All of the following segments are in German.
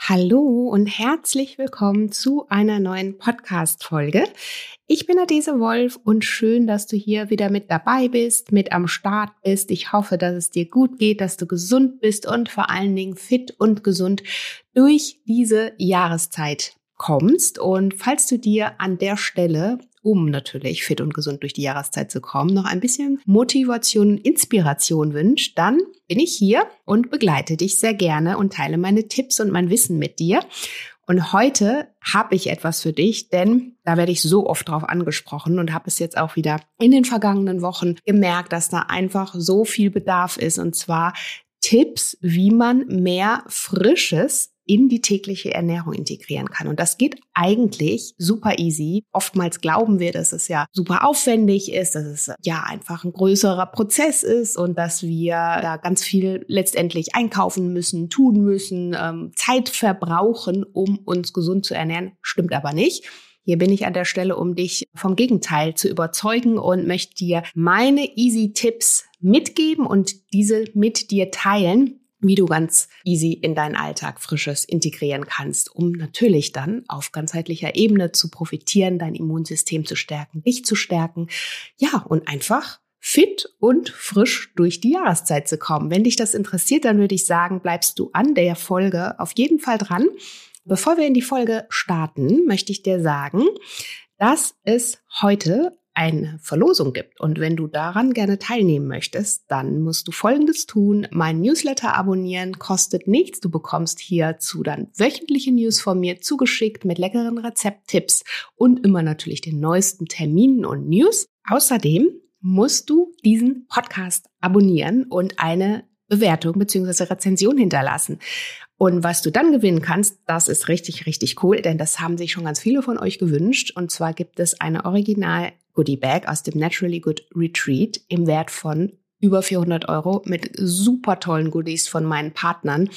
Hallo und herzlich willkommen zu einer neuen Podcast-Folge. Ich bin Adese Wolf und schön, dass du hier wieder mit dabei bist, mit am Start bist. Ich hoffe, dass es dir gut geht, dass du gesund bist und vor allen Dingen fit und gesund durch diese Jahreszeit kommst. Und falls du dir an der Stelle um natürlich fit und gesund durch die Jahreszeit zu kommen, noch ein bisschen Motivation Inspiration wünscht, dann bin ich hier und begleite dich sehr gerne und teile meine Tipps und mein Wissen mit dir. Und heute habe ich etwas für dich, denn da werde ich so oft drauf angesprochen und habe es jetzt auch wieder in den vergangenen Wochen gemerkt, dass da einfach so viel Bedarf ist. Und zwar Tipps, wie man mehr Frisches in die tägliche Ernährung integrieren kann. Und das geht eigentlich super easy. Oftmals glauben wir, dass es ja super aufwendig ist, dass es ja einfach ein größerer Prozess ist und dass wir da ganz viel letztendlich einkaufen müssen, tun müssen, ähm, Zeit verbrauchen, um uns gesund zu ernähren. Stimmt aber nicht. Hier bin ich an der Stelle, um dich vom Gegenteil zu überzeugen und möchte dir meine easy Tipps mitgeben und diese mit dir teilen, wie du ganz easy in deinen Alltag Frisches integrieren kannst, um natürlich dann auf ganzheitlicher Ebene zu profitieren, dein Immunsystem zu stärken, dich zu stärken, ja, und einfach fit und frisch durch die Jahreszeit zu kommen. Wenn dich das interessiert, dann würde ich sagen, bleibst du an der Folge auf jeden Fall dran. Bevor wir in die Folge starten, möchte ich dir sagen, dass es heute eine Verlosung gibt. Und wenn du daran gerne teilnehmen möchtest, dann musst du Folgendes tun. Mein Newsletter abonnieren kostet nichts. Du bekommst hierzu dann wöchentliche News von mir zugeschickt mit leckeren Rezepttipps und immer natürlich den neuesten Terminen und News. Außerdem musst du diesen Podcast abonnieren und eine Bewertung bzw. Rezension hinterlassen. Und was du dann gewinnen kannst, das ist richtig, richtig cool, denn das haben sich schon ganz viele von euch gewünscht. Und zwar gibt es eine Original Goodie Bag aus dem Naturally Good Retreat im Wert von über 400 Euro mit super tollen Goodies von meinen Partnern.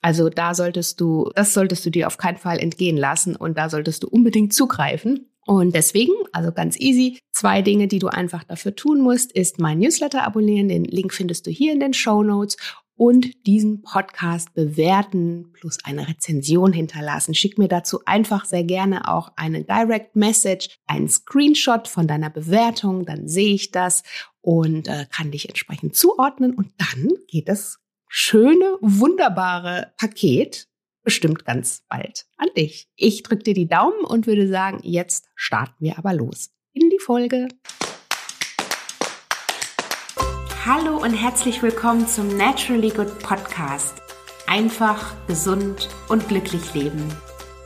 Also da solltest du, das solltest du dir auf keinen Fall entgehen lassen und da solltest du unbedingt zugreifen. Und deswegen, also ganz easy, zwei Dinge, die du einfach dafür tun musst, ist mein Newsletter abonnieren. Den Link findest du hier in den Show Notes und diesen Podcast bewerten plus eine Rezension hinterlassen. Schick mir dazu einfach sehr gerne auch eine Direct Message, einen Screenshot von deiner Bewertung, dann sehe ich das und äh, kann dich entsprechend zuordnen und dann geht das schöne, wunderbare Paket bestimmt ganz bald an dich. Ich drücke dir die Daumen und würde sagen, jetzt starten wir aber los in die Folge. Hallo und herzlich willkommen zum Naturally Good Podcast. Einfach, gesund und glücklich leben.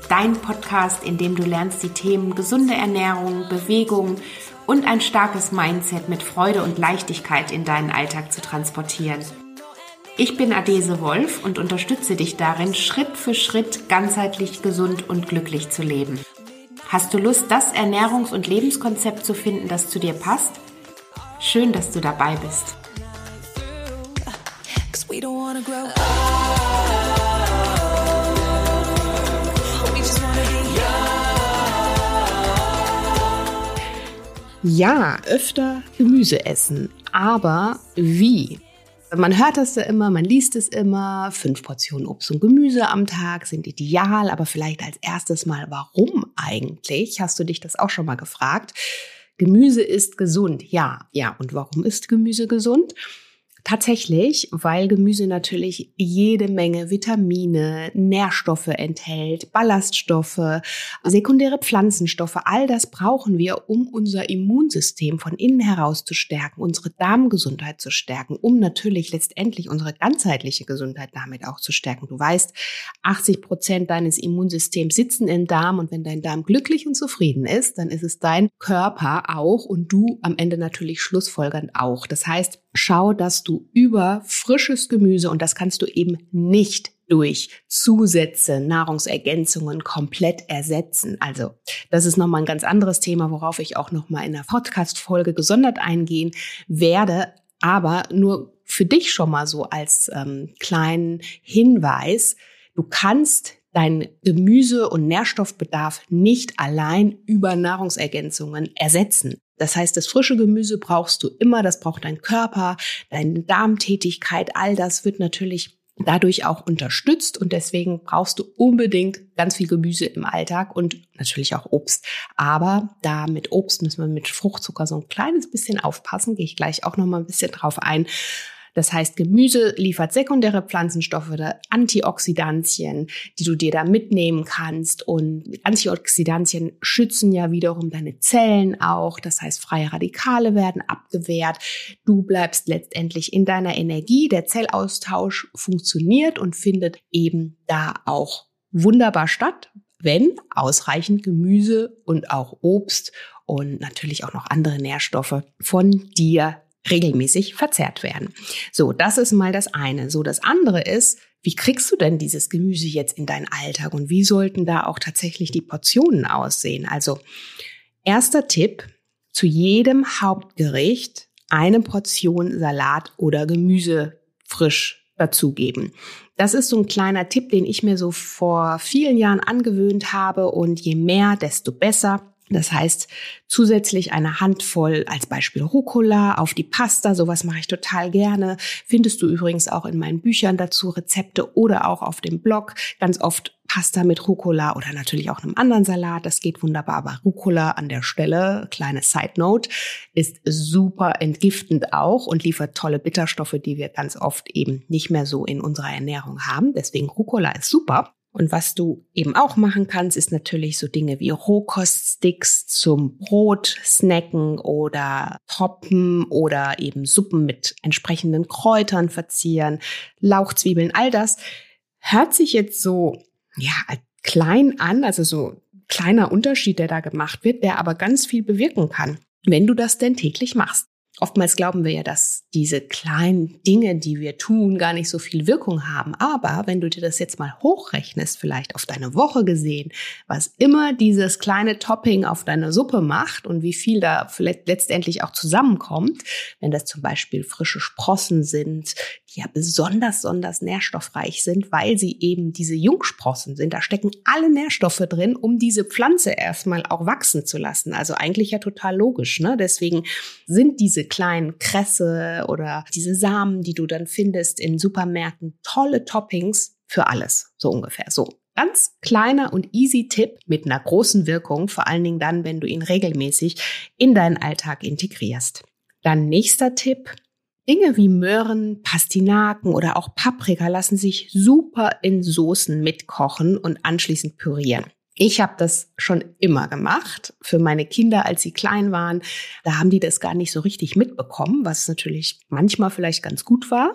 Dein Podcast, in dem du lernst, die Themen gesunde Ernährung, Bewegung und ein starkes Mindset mit Freude und Leichtigkeit in deinen Alltag zu transportieren. Ich bin Adese Wolf und unterstütze dich darin, Schritt für Schritt ganzheitlich gesund und glücklich zu leben. Hast du Lust, das Ernährungs- und Lebenskonzept zu finden, das zu dir passt? Schön, dass du dabei bist. Ja, öfter Gemüse essen. Aber wie? Man hört das ja immer, man liest es immer. Fünf Portionen Obst und Gemüse am Tag sind ideal, aber vielleicht als erstes mal, warum eigentlich? Hast du dich das auch schon mal gefragt? Gemüse ist gesund. Ja, ja. Und warum ist Gemüse gesund? Tatsächlich, weil Gemüse natürlich jede Menge Vitamine, Nährstoffe enthält, Ballaststoffe, sekundäre Pflanzenstoffe, all das brauchen wir, um unser Immunsystem von innen heraus zu stärken, unsere Darmgesundheit zu stärken, um natürlich letztendlich unsere ganzheitliche Gesundheit damit auch zu stärken. Du weißt, 80 Prozent deines Immunsystems sitzen im Darm und wenn dein Darm glücklich und zufrieden ist, dann ist es dein Körper auch und du am Ende natürlich schlussfolgernd auch. Das heißt, schau, dass du über frisches Gemüse, und das kannst du eben nicht durch Zusätze, Nahrungsergänzungen komplett ersetzen. Also, das ist nochmal ein ganz anderes Thema, worauf ich auch nochmal in der Podcast-Folge gesondert eingehen werde. Aber nur für dich schon mal so als ähm, kleinen Hinweis. Du kannst dein Gemüse- und Nährstoffbedarf nicht allein über Nahrungsergänzungen ersetzen. Das heißt, das frische Gemüse brauchst du immer, das braucht dein Körper, deine Darmtätigkeit, all das wird natürlich dadurch auch unterstützt und deswegen brauchst du unbedingt ganz viel Gemüse im Alltag und natürlich auch Obst. Aber da mit Obst müssen wir mit Fruchtzucker so ein kleines bisschen aufpassen, gehe ich gleich auch noch mal ein bisschen drauf ein. Das heißt, Gemüse liefert sekundäre Pflanzenstoffe Antioxidantien, die du dir da mitnehmen kannst. Und Antioxidantien schützen ja wiederum deine Zellen auch. Das heißt, freie Radikale werden abgewehrt. Du bleibst letztendlich in deiner Energie. Der Zellaustausch funktioniert und findet eben da auch wunderbar statt, wenn ausreichend Gemüse und auch Obst und natürlich auch noch andere Nährstoffe von dir regelmäßig verzehrt werden. So, das ist mal das eine. So, das andere ist, wie kriegst du denn dieses Gemüse jetzt in deinen Alltag und wie sollten da auch tatsächlich die Portionen aussehen? Also, erster Tipp, zu jedem Hauptgericht eine Portion Salat oder Gemüse frisch dazugeben. Das ist so ein kleiner Tipp, den ich mir so vor vielen Jahren angewöhnt habe und je mehr, desto besser. Das heißt, zusätzlich eine Handvoll als Beispiel Rucola auf die Pasta, sowas mache ich total gerne. Findest du übrigens auch in meinen Büchern dazu Rezepte oder auch auf dem Blog. Ganz oft Pasta mit Rucola oder natürlich auch einem anderen Salat. Das geht wunderbar. Aber Rucola an der Stelle, kleine Side Note, ist super entgiftend auch und liefert tolle Bitterstoffe, die wir ganz oft eben nicht mehr so in unserer Ernährung haben. Deswegen Rucola ist super. Und was du eben auch machen kannst, ist natürlich so Dinge wie Rohkoststicks zum Brot snacken oder toppen oder eben Suppen mit entsprechenden Kräutern verzieren, Lauchzwiebeln, all das hört sich jetzt so, ja, klein an, also so kleiner Unterschied, der da gemacht wird, der aber ganz viel bewirken kann, wenn du das denn täglich machst. Oftmals glauben wir ja, dass diese kleinen Dinge, die wir tun, gar nicht so viel Wirkung haben. Aber wenn du dir das jetzt mal hochrechnest, vielleicht auf deine Woche gesehen, was immer dieses kleine Topping auf deine Suppe macht und wie viel da letztendlich auch zusammenkommt, wenn das zum Beispiel frische Sprossen sind, die ja besonders, besonders nährstoffreich sind, weil sie eben diese Jungsprossen sind. Da stecken alle Nährstoffe drin, um diese Pflanze erstmal auch wachsen zu lassen. Also eigentlich ja total logisch. Ne? Deswegen sind diese kleinen Kresse oder diese Samen, die du dann findest in Supermärkten, tolle Toppings für alles, so ungefähr. So, ganz kleiner und easy Tipp mit einer großen Wirkung, vor allen Dingen dann, wenn du ihn regelmäßig in deinen Alltag integrierst. Dann nächster Tipp. Dinge wie Möhren, Pastinaken oder auch Paprika lassen sich super in Soßen mitkochen und anschließend pürieren. Ich habe das schon immer gemacht für meine Kinder, als sie klein waren. Da haben die das gar nicht so richtig mitbekommen, was natürlich manchmal vielleicht ganz gut war.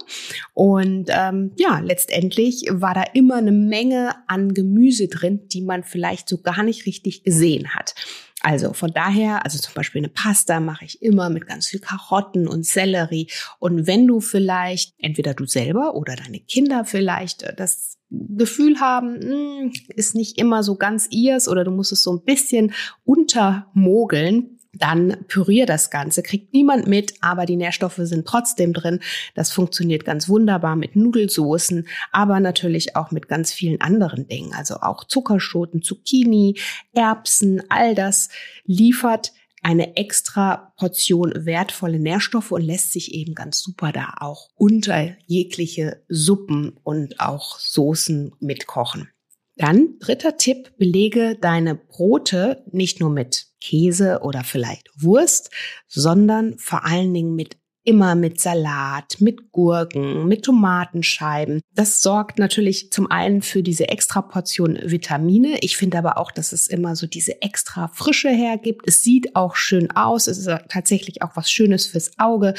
Und ähm, ja, letztendlich war da immer eine Menge an Gemüse drin, die man vielleicht so gar nicht richtig gesehen hat. Also von daher, also zum Beispiel eine Pasta mache ich immer mit ganz viel Karotten und Sellerie. Und wenn du vielleicht, entweder du selber oder deine Kinder vielleicht äh, das Gefühl haben, mh, hm, ist nicht immer so ganz ihrs oder du musst es so ein bisschen untermogeln, dann pürier das Ganze. Kriegt niemand mit, aber die Nährstoffe sind trotzdem drin. Das funktioniert ganz wunderbar mit Nudelsoßen, aber natürlich auch mit ganz vielen anderen Dingen. Also auch Zuckerschoten, Zucchini, Erbsen, all das liefert eine extra Portion wertvolle Nährstoffe und lässt sich eben ganz super da auch unter jegliche Suppen und auch Soßen mitkochen. Dann dritter Tipp, belege deine Brote nicht nur mit Käse oder vielleicht Wurst, sondern vor allen Dingen mit immer mit Salat, mit Gurken, mit Tomatenscheiben. Das sorgt natürlich zum einen für diese extra Portion Vitamine. Ich finde aber auch, dass es immer so diese extra Frische hergibt. Es sieht auch schön aus. Es ist tatsächlich auch was Schönes fürs Auge.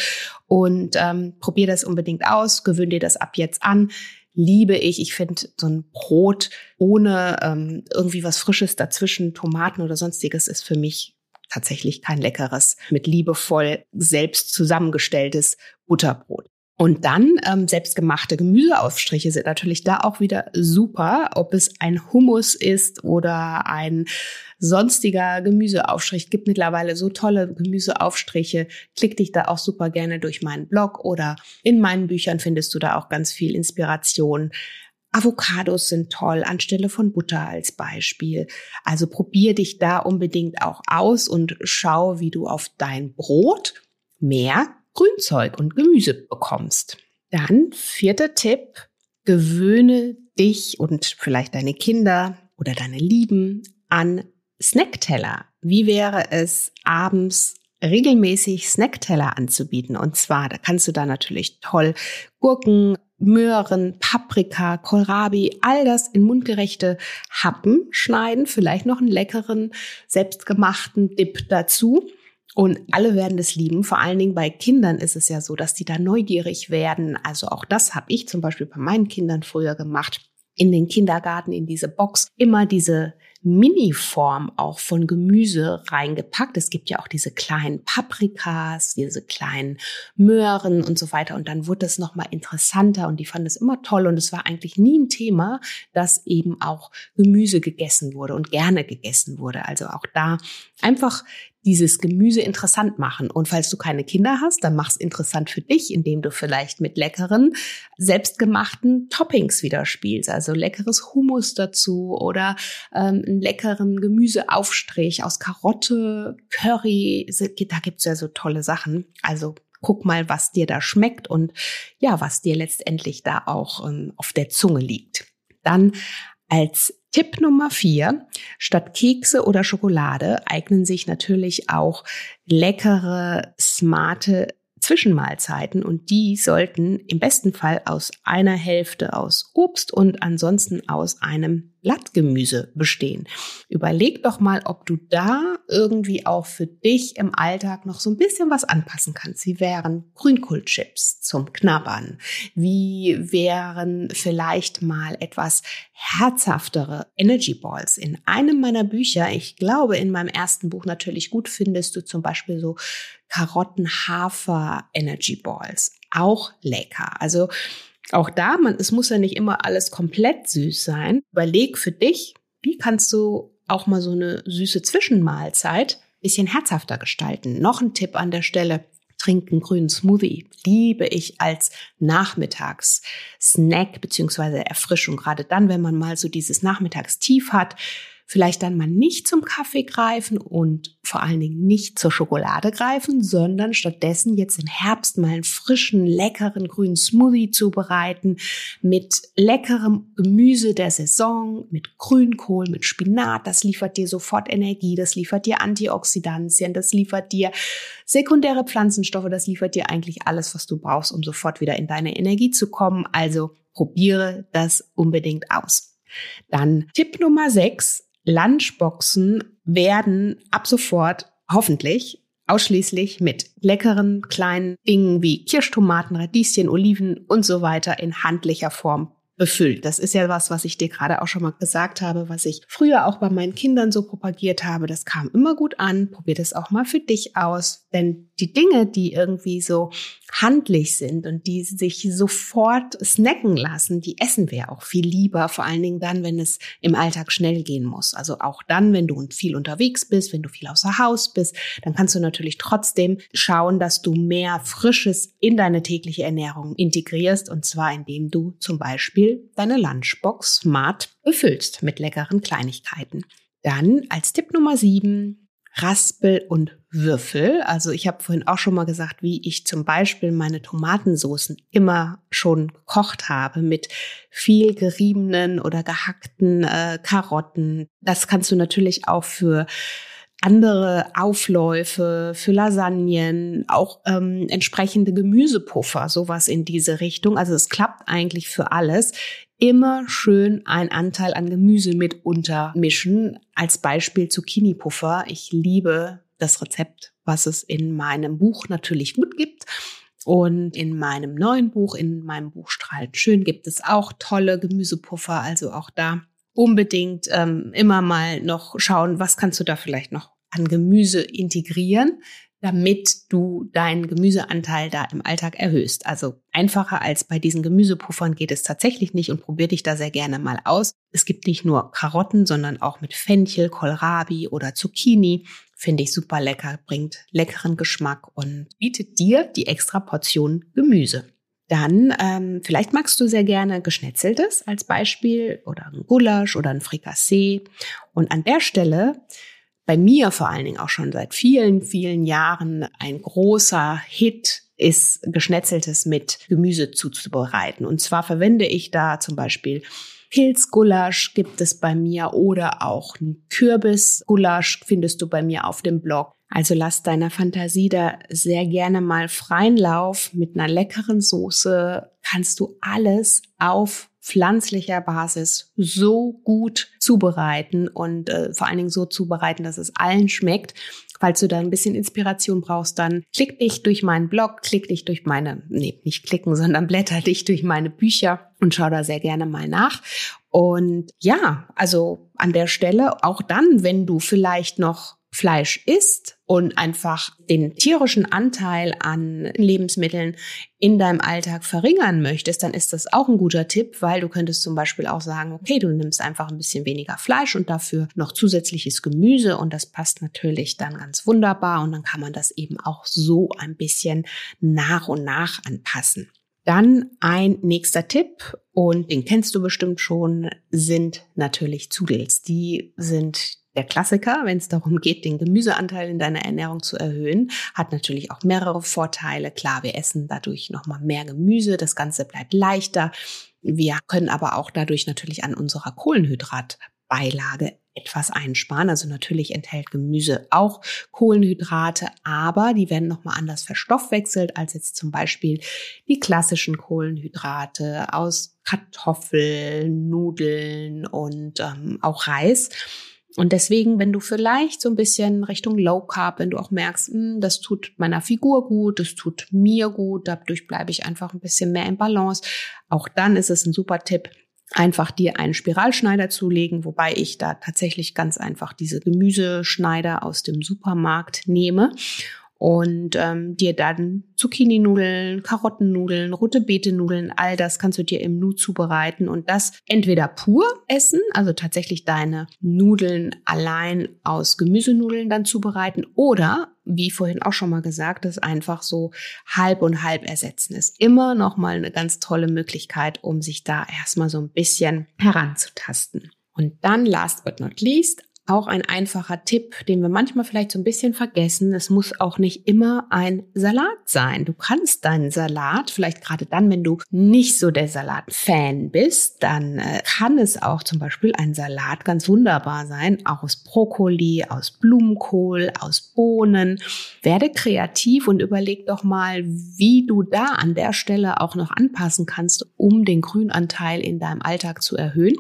Und ähm, probier das unbedingt aus. Gewöhn dir das ab jetzt an liebe ich. Ich finde so ein Brot ohne ähm, irgendwie was Frisches dazwischen, Tomaten oder sonstiges, ist für mich tatsächlich kein leckeres, mit liebevoll selbst zusammengestelltes Butterbrot. Und dann ähm, selbstgemachte Gemüseaufstriche sind natürlich da auch wieder super, ob es ein Hummus ist oder ein sonstiger Gemüseaufstrich. Gibt mittlerweile so tolle Gemüseaufstriche. Klick dich da auch super gerne durch meinen Blog oder in meinen Büchern findest du da auch ganz viel Inspiration. Avocados sind toll anstelle von Butter als Beispiel. Also probier dich da unbedingt auch aus und schau, wie du auf dein Brot mehr Grünzeug und Gemüse bekommst. Dann vierter Tipp, gewöhne dich und vielleicht deine Kinder oder deine Lieben an Snackteller. Wie wäre es abends regelmäßig Snackteller anzubieten? Und zwar, da kannst du da natürlich toll Gurken, Möhren, Paprika, Kohlrabi, all das in mundgerechte Happen schneiden, vielleicht noch einen leckeren, selbstgemachten Dip dazu. Und alle werden das lieben. Vor allen Dingen bei Kindern ist es ja so, dass die da neugierig werden. Also auch das habe ich zum Beispiel bei meinen Kindern früher gemacht. In den Kindergarten, in diese Box, immer diese Mini-Form auch von Gemüse reingepackt. Es gibt ja auch diese kleinen Paprikas, diese kleinen Möhren und so weiter. Und dann wurde es nochmal interessanter und die fanden es immer toll. Und es war eigentlich nie ein Thema, dass eben auch Gemüse gegessen wurde und gerne gegessen wurde. Also auch da einfach dieses Gemüse interessant machen. Und falls du keine Kinder hast, dann mach's interessant für dich, indem du vielleicht mit leckeren, selbstgemachten Toppings wieder spielst. Also leckeres Hummus dazu oder ähm, einen leckeren Gemüseaufstrich aus Karotte, Curry. Da gibt's ja so tolle Sachen. Also guck mal, was dir da schmeckt und ja, was dir letztendlich da auch ähm, auf der Zunge liegt. Dann als Tipp Nummer vier, statt Kekse oder Schokolade eignen sich natürlich auch leckere, smarte Zwischenmahlzeiten und die sollten im besten Fall aus einer Hälfte aus Obst und ansonsten aus einem Blattgemüse bestehen. Überleg doch mal, ob du da irgendwie auch für dich im Alltag noch so ein bisschen was anpassen kannst. Wie wären Grünkohlchips zum Knabbern? Wie wären vielleicht mal etwas herzhaftere Energy Balls? In einem meiner Bücher, ich glaube in meinem ersten Buch natürlich gut, findest du zum Beispiel so Karotten-Hafer Energy Balls. Auch lecker. Also auch da, man, es muss ja nicht immer alles komplett süß sein. Überleg für dich, wie kannst du auch mal so eine süße Zwischenmahlzeit bisschen herzhafter gestalten. Noch ein Tipp an der Stelle. Trinken grünen Smoothie liebe ich als Nachmittagssnack beziehungsweise Erfrischung. Gerade dann, wenn man mal so dieses Nachmittagstief hat, vielleicht dann mal nicht zum Kaffee greifen und vor allen Dingen nicht zur Schokolade greifen, sondern stattdessen jetzt im Herbst mal einen frischen, leckeren grünen Smoothie zubereiten mit leckerem Gemüse der Saison, mit Grünkohl, mit Spinat. Das liefert dir sofort Energie, das liefert dir Antioxidantien, das liefert dir sekundäre Pflanzenstoffe, das liefert dir eigentlich alles, was du brauchst, um sofort wieder in deine Energie zu kommen. Also probiere das unbedingt aus. Dann Tipp Nummer 6, Lunchboxen werden ab sofort hoffentlich ausschließlich mit leckeren kleinen Dingen wie Kirschtomaten, Radieschen, Oliven und so weiter in handlicher Form befüllt. Das ist ja was, was ich dir gerade auch schon mal gesagt habe, was ich früher auch bei meinen Kindern so propagiert habe. Das kam immer gut an. Probier das auch mal für dich aus. Denn die Dinge, die irgendwie so handlich sind und die sich sofort snacken lassen, die essen wir auch viel lieber, vor allen Dingen dann, wenn es im Alltag schnell gehen muss. Also auch dann, wenn du viel unterwegs bist, wenn du viel außer Haus bist, dann kannst du natürlich trotzdem schauen, dass du mehr Frisches in deine tägliche Ernährung integrierst und zwar indem du zum Beispiel deine Lunchbox smart befüllst mit leckeren Kleinigkeiten. Dann als Tipp Nummer sieben Raspel und Würfel. Also ich habe vorhin auch schon mal gesagt, wie ich zum Beispiel meine Tomatensoßen immer schon gekocht habe mit viel geriebenen oder gehackten äh, Karotten. Das kannst du natürlich auch für andere Aufläufe, für Lasagnen, auch ähm, entsprechende Gemüsepuffer, sowas in diese Richtung. Also es klappt eigentlich für alles immer schön einen Anteil an Gemüse mit untermischen. Als Beispiel Zucchini-Puffer. Ich liebe das Rezept, was es in meinem Buch natürlich mitgibt. Und in meinem neuen Buch, in meinem Buch Strahlend Schön, gibt es auch tolle Gemüsepuffer. Also auch da unbedingt ähm, immer mal noch schauen, was kannst du da vielleicht noch an Gemüse integrieren, damit du deinen Gemüseanteil da im Alltag erhöhst. Also einfacher als bei diesen Gemüsepuffern geht es tatsächlich nicht und probier dich da sehr gerne mal aus. Es gibt nicht nur Karotten, sondern auch mit Fenchel, Kohlrabi oder Zucchini. Finde ich super lecker, bringt leckeren Geschmack und bietet dir die extra Portion Gemüse. Dann, ähm, vielleicht magst du sehr gerne Geschnetzeltes als Beispiel oder ein Gulasch oder ein Frikassee. Und an der Stelle bei mir vor allen Dingen auch schon seit vielen, vielen Jahren ein großer Hit ist geschnetzeltes mit Gemüse zuzubereiten. Und zwar verwende ich da zum Beispiel Pilzgulasch gibt es bei mir oder auch ein Kürbisgulasch findest du bei mir auf dem Blog. Also lass deiner Fantasie da sehr gerne mal freien Lauf mit einer leckeren Soße. Kannst du alles auf pflanzlicher Basis so gut zubereiten und äh, vor allen Dingen so zubereiten, dass es allen schmeckt. Falls du da ein bisschen Inspiration brauchst, dann klick dich durch meinen Blog, klick dich durch meine, nee, nicht klicken, sondern blätter dich durch meine Bücher und schau da sehr gerne mal nach. Und ja, also an der Stelle, auch dann, wenn du vielleicht noch Fleisch isst und einfach den tierischen Anteil an Lebensmitteln in deinem Alltag verringern möchtest, dann ist das auch ein guter Tipp, weil du könntest zum Beispiel auch sagen, okay, du nimmst einfach ein bisschen weniger Fleisch und dafür noch zusätzliches Gemüse und das passt natürlich dann ganz wunderbar und dann kann man das eben auch so ein bisschen nach und nach anpassen. Dann ein nächster Tipp, und den kennst du bestimmt schon, sind natürlich Zudels. Die sind der Klassiker, wenn es darum geht, den Gemüseanteil in deiner Ernährung zu erhöhen, hat natürlich auch mehrere Vorteile. Klar, wir essen dadurch nochmal mehr Gemüse, das Ganze bleibt leichter. Wir können aber auch dadurch natürlich an unserer Kohlenhydratbeilage etwas einsparen. Also natürlich enthält Gemüse auch Kohlenhydrate, aber die werden nochmal anders verstoffwechselt als jetzt zum Beispiel die klassischen Kohlenhydrate aus Kartoffeln, Nudeln und ähm, auch Reis. Und deswegen, wenn du vielleicht so ein bisschen Richtung Low Carb, wenn du auch merkst, mh, hm, das tut meiner Figur gut, das tut mir gut, dadurch bleibe ich einfach ein bisschen mehr im Balance, auch dann ist es ein super Tipp, einfach dir einen Spiralschneider zulegen, wobei ich da tatsächlich ganz einfach diese Gemüseschneider aus dem Supermarkt nehme und ähm, dir dann Zucchini-Nudeln, Karottennudeln, rote Beete-Nudeln, all das kannst du dir im Nu zubereiten und das entweder pur essen, also tatsächlich deine Nudeln allein aus Gemüsenudeln dann zubereiten oder wie vorhin auch schon mal gesagt, das einfach so halb und halb ersetzen ist immer noch mal eine ganz tolle Möglichkeit, um sich da erstmal so ein bisschen heranzutasten. Und dann last but not least auch ein einfacher Tipp, den wir manchmal vielleicht so ein bisschen vergessen. Es muss auch nicht immer ein Salat sein. Du kannst deinen Salat, vielleicht gerade dann, wenn du nicht so der Salat-Fan bist, dann äh, kann es auch zum Beispiel ein Salat ganz wunderbar sein, auch aus Brokkoli, aus Blumenkohl, aus Bohnen. Werde kreativ und überleg doch mal, wie du da an der Stelle auch noch anpassen kannst, um den Grünanteil in deinem Alltag zu erhöhen.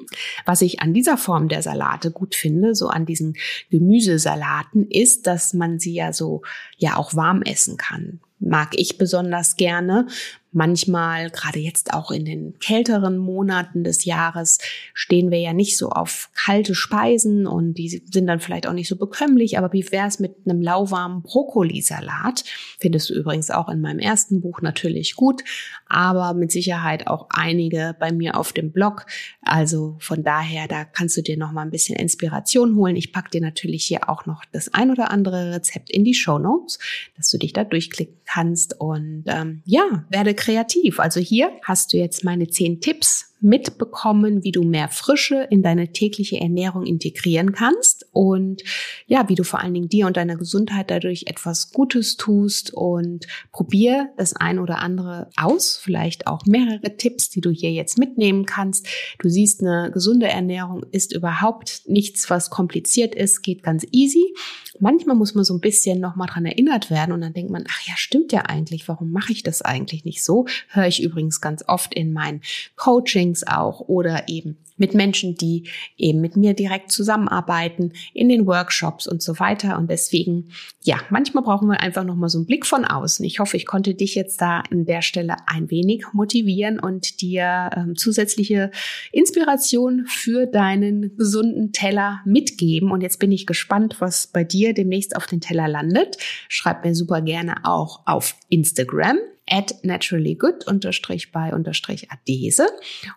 Was ich an dieser Form der Salate gut finde, so an diesen Gemüsesalaten ist, dass man sie ja so ja auch warm essen kann. Mag ich besonders gerne, Manchmal, gerade jetzt auch in den kälteren Monaten des Jahres, stehen wir ja nicht so auf kalte Speisen und die sind dann vielleicht auch nicht so bekömmlich. Aber wie wäre es mit einem lauwarmen Brokkolisalat? Findest du übrigens auch in meinem ersten Buch natürlich gut, aber mit Sicherheit auch einige bei mir auf dem Blog. Also von daher, da kannst du dir noch mal ein bisschen Inspiration holen. Ich packe dir natürlich hier auch noch das ein oder andere Rezept in die Show Notes, dass du dich da durchklicken kannst und ähm, ja, werde kreativ. Also hier hast du jetzt meine zehn Tipps mitbekommen, wie du mehr Frische in deine tägliche Ernährung integrieren kannst und ja, wie du vor allen Dingen dir und deiner Gesundheit dadurch etwas Gutes tust und probier das ein oder andere aus, vielleicht auch mehrere Tipps, die du hier jetzt mitnehmen kannst. Du siehst, eine gesunde Ernährung ist überhaupt nichts, was kompliziert ist, geht ganz easy. Manchmal muss man so ein bisschen nochmal dran erinnert werden und dann denkt man, ach ja, stimmt ja eigentlich, warum mache ich das eigentlich nicht so? Höre ich übrigens ganz oft in meinen Coaching Coachings auch oder eben mit Menschen, die eben mit mir direkt zusammenarbeiten, in den Workshops und so weiter. Und deswegen, ja, manchmal brauchen wir einfach nochmal so einen Blick von außen. Ich hoffe, ich konnte dich jetzt da an der Stelle ein wenig motivieren und dir ähm, zusätzliche Inspiration für deinen gesunden Teller mitgeben. Und jetzt bin ich gespannt, was bei dir demnächst auf den Teller landet. Schreib mir super gerne auch auf Instagram at naturallygood unterstrich bei unterstrich adese.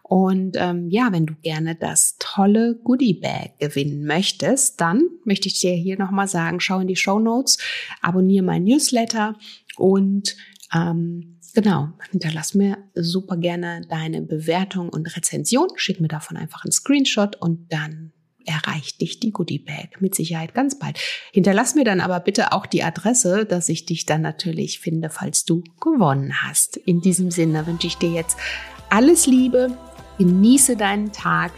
Und ähm, ja, wenn du gerne das tolle Goodie Bag gewinnen möchtest, dann möchte ich dir hier nochmal sagen, schau in die Show Notes, abonniere mein Newsletter und ähm, genau, hinterlass mir super gerne deine Bewertung und Rezension. Schick mir davon einfach einen Screenshot und dann erreicht dich die Goodie Bag mit Sicherheit ganz bald. Hinterlass mir dann aber bitte auch die Adresse, dass ich dich dann natürlich finde, falls du gewonnen hast. In diesem Sinne wünsche ich dir jetzt alles Liebe, genieße deinen Tag,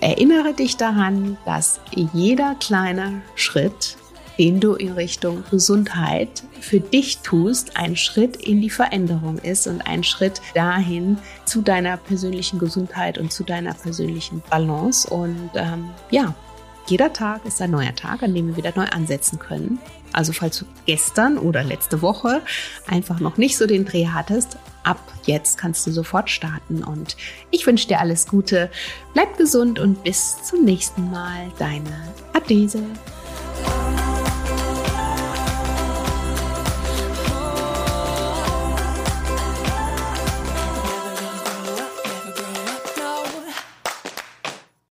erinnere dich daran, dass jeder kleine Schritt den du in Richtung Gesundheit für dich tust, ein Schritt in die Veränderung ist und ein Schritt dahin zu deiner persönlichen Gesundheit und zu deiner persönlichen Balance. Und ähm, ja, jeder Tag ist ein neuer Tag, an dem wir wieder neu ansetzen können. Also falls du gestern oder letzte Woche einfach noch nicht so den Dreh hattest, ab jetzt kannst du sofort starten. Und ich wünsche dir alles Gute, bleib gesund und bis zum nächsten Mal. Deine Adese.